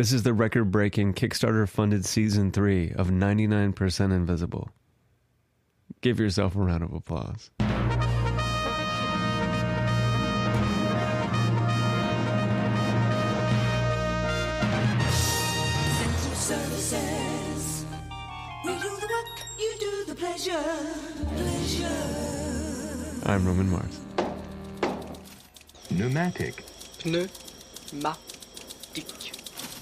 This is the record breaking Kickstarter funded season three of 99% Invisible. Give yourself a round of applause. Central Services. We do the work, you do the pleasure. Pleasure. I'm Roman Mars. Pneumatic. Pneumatic.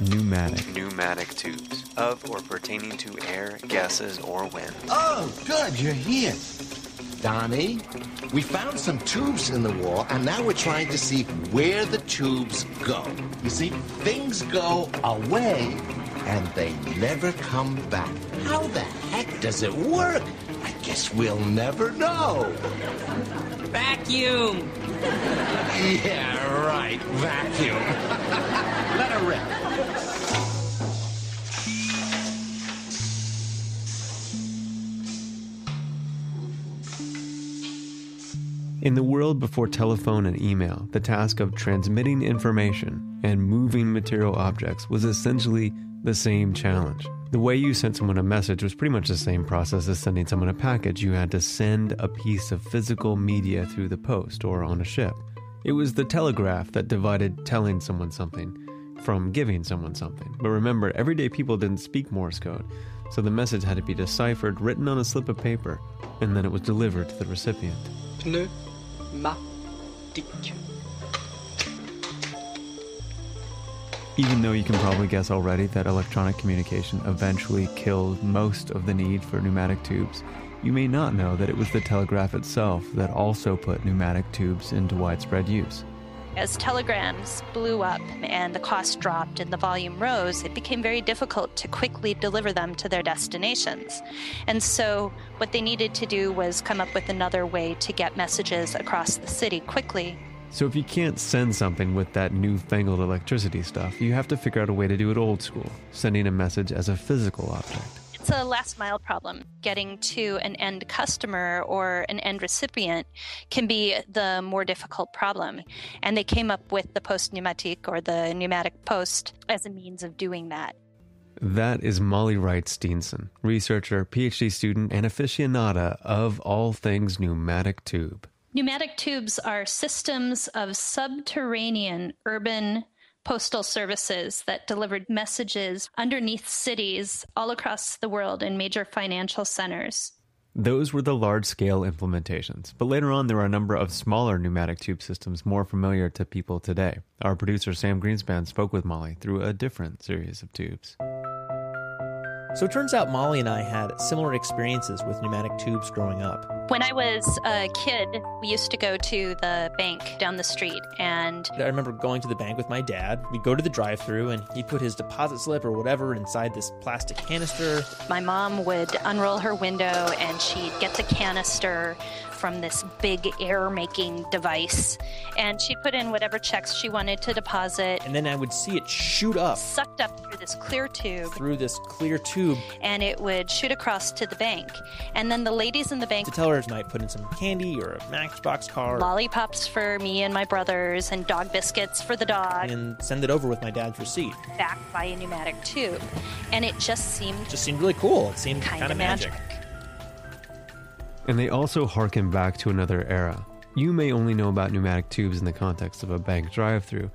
Pneumatic. Pneumatic tubes of or pertaining to air, gases, or wind. Oh, good, you're here. Donnie, we found some tubes in the wall, and now we're trying to see where the tubes go. You see, things go away, and they never come back. How the heck does it work? I guess we'll never know. Vacuum. Yeah, right, vacuum. Let her rip. In the world before telephone and email, the task of transmitting information and moving material objects was essentially the same challenge. The way you sent someone a message was pretty much the same process as sending someone a package. You had to send a piece of physical media through the post or on a ship. It was the telegraph that divided telling someone something from giving someone something. But remember, everyday people didn't speak Morse code, so the message had to be deciphered, written on a slip of paper, and then it was delivered to the recipient. Even though you can probably guess already that electronic communication eventually killed most of the need for pneumatic tubes, you may not know that it was the telegraph itself that also put pneumatic tubes into widespread use. As telegrams blew up and the cost dropped and the volume rose, it became very difficult to quickly deliver them to their destinations. And so, what they needed to do was come up with another way to get messages across the city quickly. So if you can't send something with that newfangled electricity stuff, you have to figure out a way to do it old school, sending a message as a physical object. It's a last mile problem. Getting to an end customer or an end recipient can be the more difficult problem. And they came up with the post pneumatique or the pneumatic post as a means of doing that. That is Molly Wright Steenson, researcher, PhD student, and aficionada of all things pneumatic tube. Pneumatic tubes are systems of subterranean urban postal services that delivered messages underneath cities all across the world in major financial centers. Those were the large scale implementations, but later on there were a number of smaller pneumatic tube systems more familiar to people today. Our producer Sam Greenspan spoke with Molly through a different series of tubes. So it turns out Molly and I had similar experiences with pneumatic tubes growing up. When I was a kid, we used to go to the bank down the street and I remember going to the bank with my dad. We'd go to the drive through and he'd put his deposit slip or whatever inside this plastic canister. my mom would unroll her window and she'd get the canister from this big air making device and she'd put in whatever checks she wanted to deposit, And then I would see it shoot up sucked up through this clear tube, through this clear tube. And it would shoot across to the bank. And then the ladies in the bank The tellers might put in some candy or a Matchbox car lollipops for me and my brothers and dog biscuits for the dog and send it over with my dad's receipt. backed by a pneumatic tube and it just seemed It just seemed really cool. It seemed kind kind of of magic. magic And they also harken back to another era. You may only know about pneumatic tubes in the context of a bank drive through,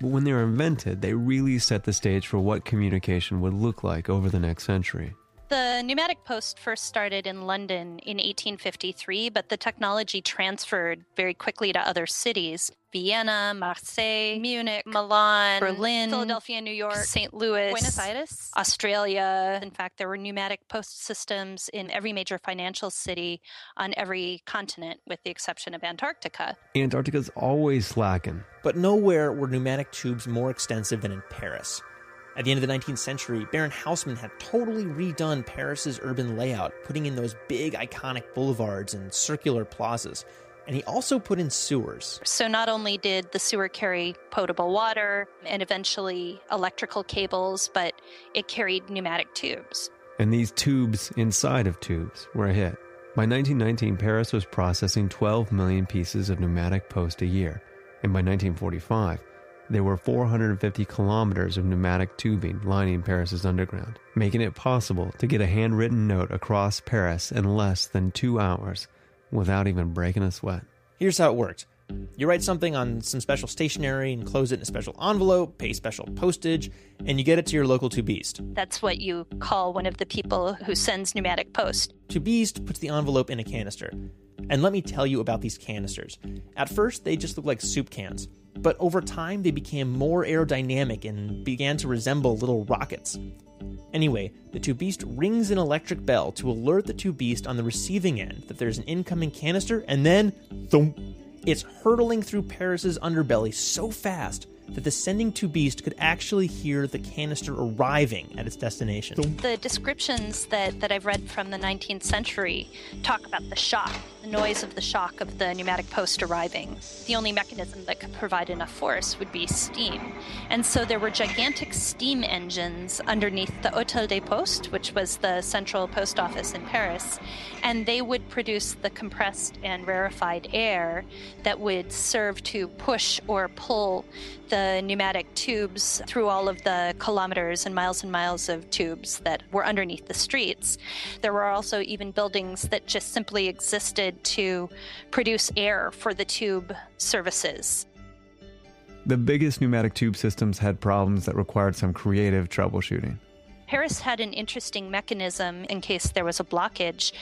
but when they were invented, they really set the stage for what communication would look like over the next century. The pneumatic post first started in London in 1853, but the technology transferred very quickly to other cities. Vienna, Marseille, Munich, Milan, Berlin, Philadelphia, New York, St. Louis, Buenos Aires. Australia. In fact, there were pneumatic post systems in every major financial city on every continent, with the exception of Antarctica. Antarctica's always slacking. But nowhere were pneumatic tubes more extensive than in Paris. At the end of the 19th century, Baron Haussmann had totally redone Paris's urban layout, putting in those big iconic boulevards and circular plazas. And he also put in sewers. So not only did the sewer carry potable water and eventually electrical cables, but it carried pneumatic tubes. And these tubes inside of tubes were a hit. By 1919, Paris was processing 12 million pieces of pneumatic post a year. And by 1945, there were 450 kilometers of pneumatic tubing lining Paris's underground, making it possible to get a handwritten note across Paris in less than two hours without even breaking a sweat. Here's how it worked. You write something on some special stationery and close it in a special envelope, pay special postage, and you get it to your local Tubiste. That's what you call one of the people who sends pneumatic post. Tubiste puts the envelope in a canister. And let me tell you about these canisters. At first, they just look like soup cans, but over time, they became more aerodynamic and began to resemble little rockets. Anyway, the Tubiste rings an electric bell to alert the Tubiste on the receiving end that there's an incoming canister, and then, thump, it's hurtling through Paris's underbelly so fast that the sending Tubiste could actually hear the canister arriving at its destination. The descriptions that, that I've read from the 19th century talk about the shock, the noise of the shock of the pneumatic post arriving. The only mechanism that could provide enough force would be steam. And so there were gigantic steam engines underneath the Hotel des Postes, which was the central post office in Paris, and they would produce the compressed and rarefied air that would serve to push or pull the pneumatic tubes through all of the kilometers and miles and miles of tubes that were underneath the streets. There were also even buildings that just simply existed to produce air for the tube services. The biggest pneumatic tube systems had problems that required some creative troubleshooting. Paris had an interesting mechanism in case there was a blockage.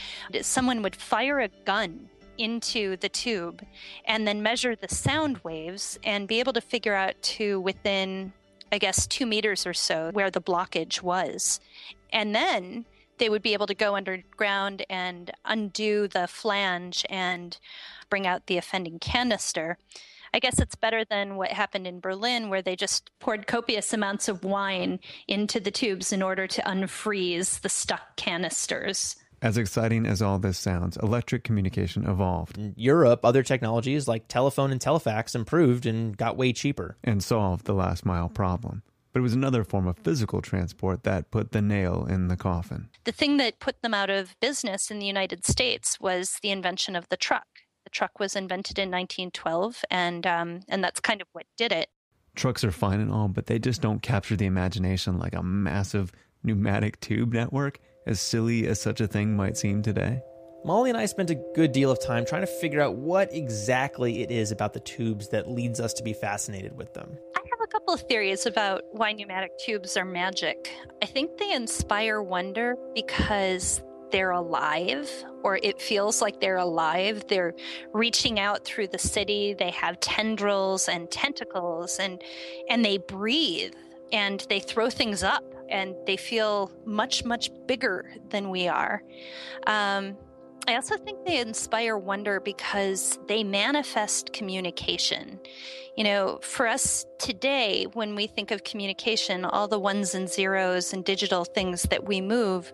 Someone would fire a gun into the tube and then measure the sound waves and be able to figure out to within, I guess, two meters or so where the blockage was. And then they would be able to go underground and undo the flange and bring out the offending canister. I guess it's better than what happened in Berlin, where they just poured copious amounts of wine into the tubes in order to unfreeze the stuck canisters. As exciting as all this sounds, electric communication evolved In Europe, other technologies like telephone and telefax improved and got way cheaper. and solved the last mile problem. But it was another form of physical transport that put the nail in the coffin. The thing that put them out of business in the United States was the invention of the truck. The truck was invented in 1912, and um, and that's kind of what did it. Trucks are fine and all, but they just don't capture the imagination like a massive pneumatic tube network, as silly as such a thing might seem today. Molly and I spent a good deal of time trying to figure out what exactly it is about the tubes that leads us to be fascinated with them. Couple of theories about why pneumatic tubes are magic. I think they inspire wonder because they're alive, or it feels like they're alive. They're reaching out through the city. They have tendrils and tentacles, and and they breathe and they throw things up, and they feel much much bigger than we are. Um, I also think they inspire wonder because they manifest communication. You know, for us today, when we think of communication, all the ones and zeros and digital things that we move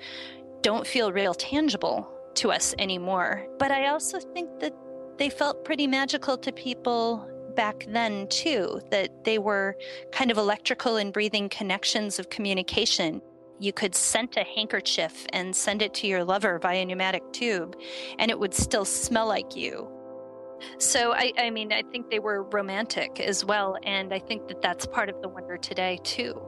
don't feel real tangible to us anymore. But I also think that they felt pretty magical to people back then, too, that they were kind of electrical and breathing connections of communication. You could scent a handkerchief and send it to your lover via pneumatic tube, and it would still smell like you. So, I, I mean, I think they were romantic as well, and I think that that's part of the wonder today, too.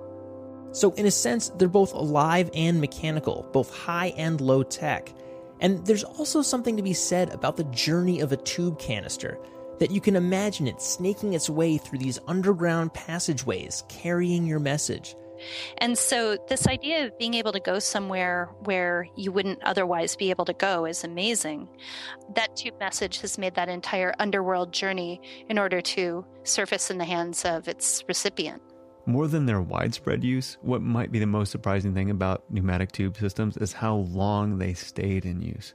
So, in a sense, they're both alive and mechanical, both high and low tech. And there's also something to be said about the journey of a tube canister that you can imagine it snaking its way through these underground passageways, carrying your message. And so, this idea of being able to go somewhere where you wouldn't otherwise be able to go is amazing. That tube message has made that entire underworld journey in order to surface in the hands of its recipient. More than their widespread use, what might be the most surprising thing about pneumatic tube systems is how long they stayed in use.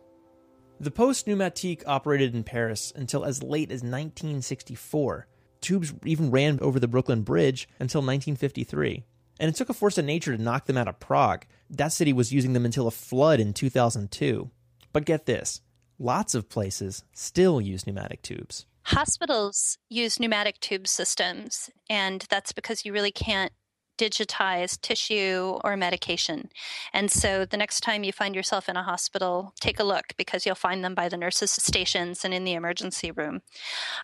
The Poste Pneumatique operated in Paris until as late as 1964. Tubes even ran over the Brooklyn Bridge until 1953. And it took a force of nature to knock them out of Prague. That city was using them until a flood in 2002. But get this lots of places still use pneumatic tubes. Hospitals use pneumatic tube systems, and that's because you really can't digitized tissue or medication. And so the next time you find yourself in a hospital, take a look because you'll find them by the nurses' stations and in the emergency room.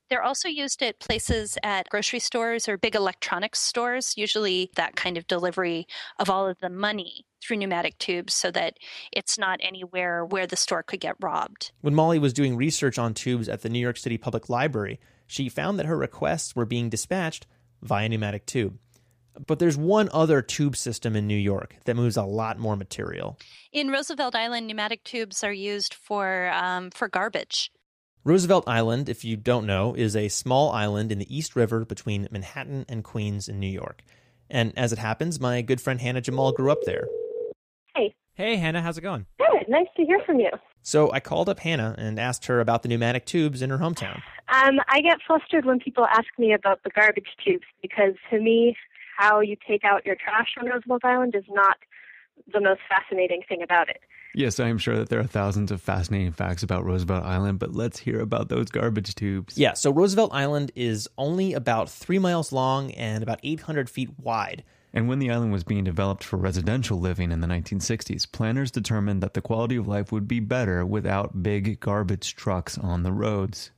They're also used at places at grocery stores or big electronics stores, usually that kind of delivery of all of the money through pneumatic tubes so that it's not anywhere where the store could get robbed. When Molly was doing research on tubes at the New York City Public Library, she found that her requests were being dispatched via pneumatic tube. But there's one other tube system in New York that moves a lot more material. In Roosevelt Island, pneumatic tubes are used for um, for garbage. Roosevelt Island, if you don't know, is a small island in the East River between Manhattan and Queens in New York. And as it happens, my good friend Hannah Jamal grew up there. Hey. Hey, Hannah, how's it going? Good. Nice to hear from you. So I called up Hannah and asked her about the pneumatic tubes in her hometown. Um, I get flustered when people ask me about the garbage tubes because to me, how you take out your trash on Roosevelt Island is not the most fascinating thing about it. Yes, I am sure that there are thousands of fascinating facts about Roosevelt Island, but let's hear about those garbage tubes. Yeah, so Roosevelt Island is only about three miles long and about 800 feet wide. And when the island was being developed for residential living in the 1960s, planners determined that the quality of life would be better without big garbage trucks on the roads.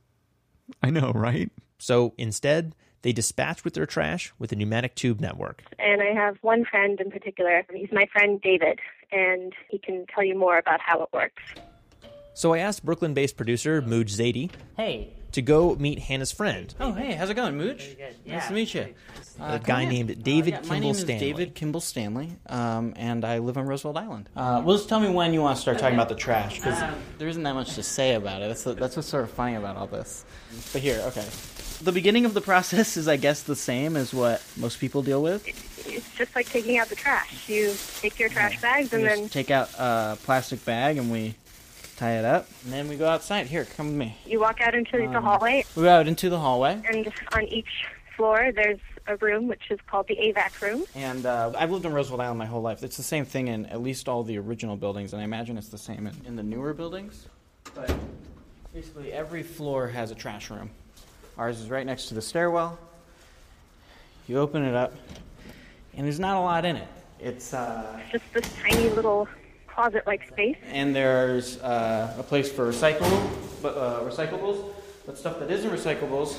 I know, right? So instead, they dispatch with their trash with a pneumatic tube network. And I have one friend in particular. He's my friend David, and he can tell you more about how it works. So I asked Brooklyn based producer Mooj Zadie Hey. to go meet Hannah's friend, Oh, hey, how's it going, Mooj? Nice to meet you. a guy named David Uh, yeah, Kimball my name Stanley. is David Kimball Stanley, um, and I live on Roosevelt Island. Uh, well, just tell me when you want to start talking about the trash, because there isn't that much to say about it. That's that's what's sort of funny about all this. But here, okay. The beginning of the process is, I guess, the same as what most people deal with. It's just like taking out the trash. You take your trash bags and We then take out a plastic bag and we tie it up, and then we go outside. Here, come with me. you walk out into Um, the hallway, We go out into the hallway, and on each floor there's a room which is called the AVAC room. And uh, I've lived in Roosevelt Island my whole life. It's the same thing in at least all the original buildings, and I imagine it's the same in, in the newer buildings. But basically, every floor has a trash room. Ours is right next to the stairwell. You open it up, and there's not a lot in it. It's uh, Just this tiny little closet-like space. and there's uh, a place for recyclable, but uh, recyclables, but stuff that isn't recyclables,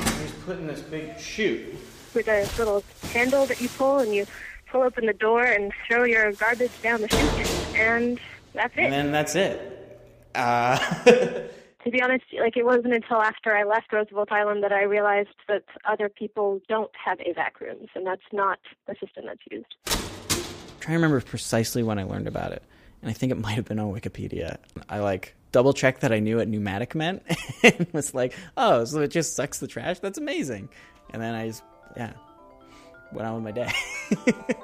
you just put in this big chute. with a little handle that you pull, and you pull open the door and throw your garbage down the chute, and that's it. And then that's it. Uh, to be honest, like it wasn't until after I left Roosevelt Island that I realized that other people don't have AVAC rooms, and that's not the system that's used. trying to remember precisely when I learned about it, and I think it might have been on Wikipedia. I like double checked that I knew what pneumatic meant, and was like, "Oh, so it just sucks the trash? That's amazing!" And then I just, yeah, went on with my day.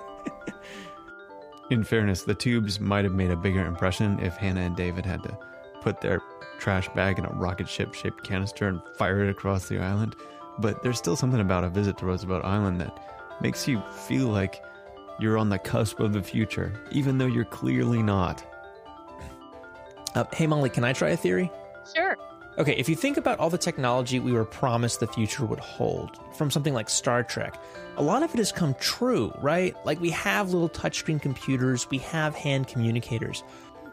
In fairness, the tubes might have made a bigger impression if Hannah and David had to put their trash bag in a rocket ship shaped canister and fire it across the island. But there's still something about a visit to Roosevelt Island that makes you feel like you're on the cusp of the future, even though you're clearly not. Uh, hey, Molly, can I try a theory? Sure. Okay, if you think about all the technology we were promised the future would hold from something like Star Trek, a lot of it has come true, right? Like we have little touchscreen computers, we have hand communicators.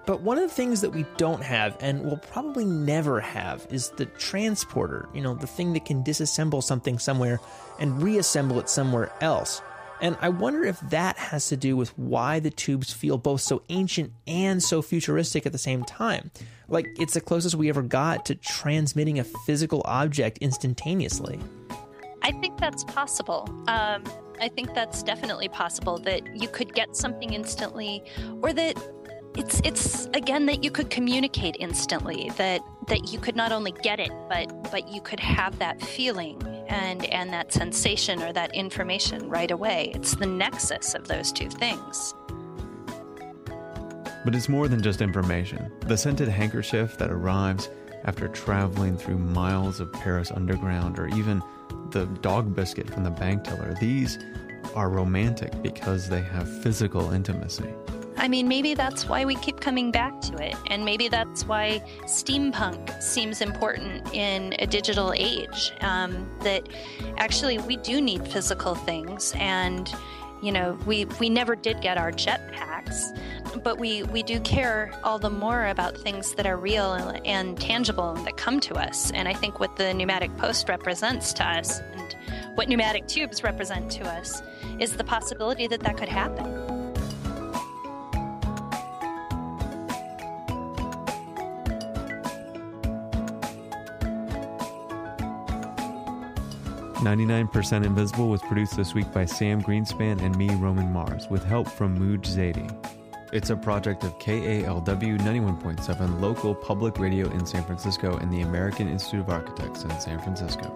But one of the things that we don't have and will probably never have is the transporter, you know, the thing that can disassemble something somewhere and reassemble it somewhere else. And I wonder if that has to do with why the tubes feel both so ancient and so futuristic at the same time. Like it's the closest we ever got to transmitting a physical object instantaneously. I think that's possible. Um, I think that's definitely possible that you could get something instantly, or that it's it's again that you could communicate instantly. That that you could not only get it, but but you could have that feeling and and that sensation or that information right away. It's the nexus of those two things. But it's more than just information. The scented handkerchief that arrives after traveling through miles of Paris underground, or even the dog biscuit from the bank teller, these are romantic because they have physical intimacy. I mean, maybe that's why we keep coming back to it. And maybe that's why steampunk seems important in a digital age. Um, that actually we do need physical things. And You know, we, we never did get our jetpacks, but we, we do care all the more about things that are real and, tangible and that come to us. And I think what the pneumatic post represents to us and what pneumatic tubes represent to us is the possibility that that could happen. 99% Invisible was produced this week by Sam Greenspan and me, Roman Mars, with help from Mooj Zadie. It's a project of KALW 91.7 local public radio in San Francisco and the American Institute of Architects in San Francisco.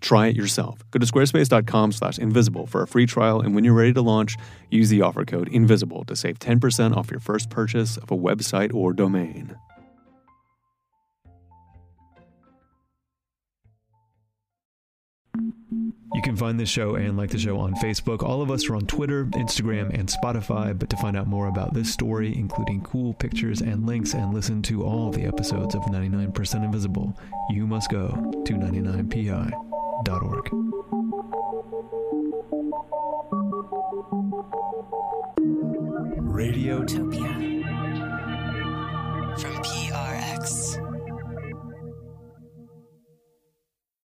Try it yourself. Go to squarespace.com slash invisible for a free trial, and when you're ready to launch, use the offer code INVISIBLE to save 10% off your first purchase of a website or domain. You can find this show and like the show on Facebook. All of us are on Twitter, Instagram, and Spotify. But to find out more about this story, including cool pictures and links, and listen to all the episodes of 99% Invisible, you must go to 99pi.org. Radiotopia from PRX.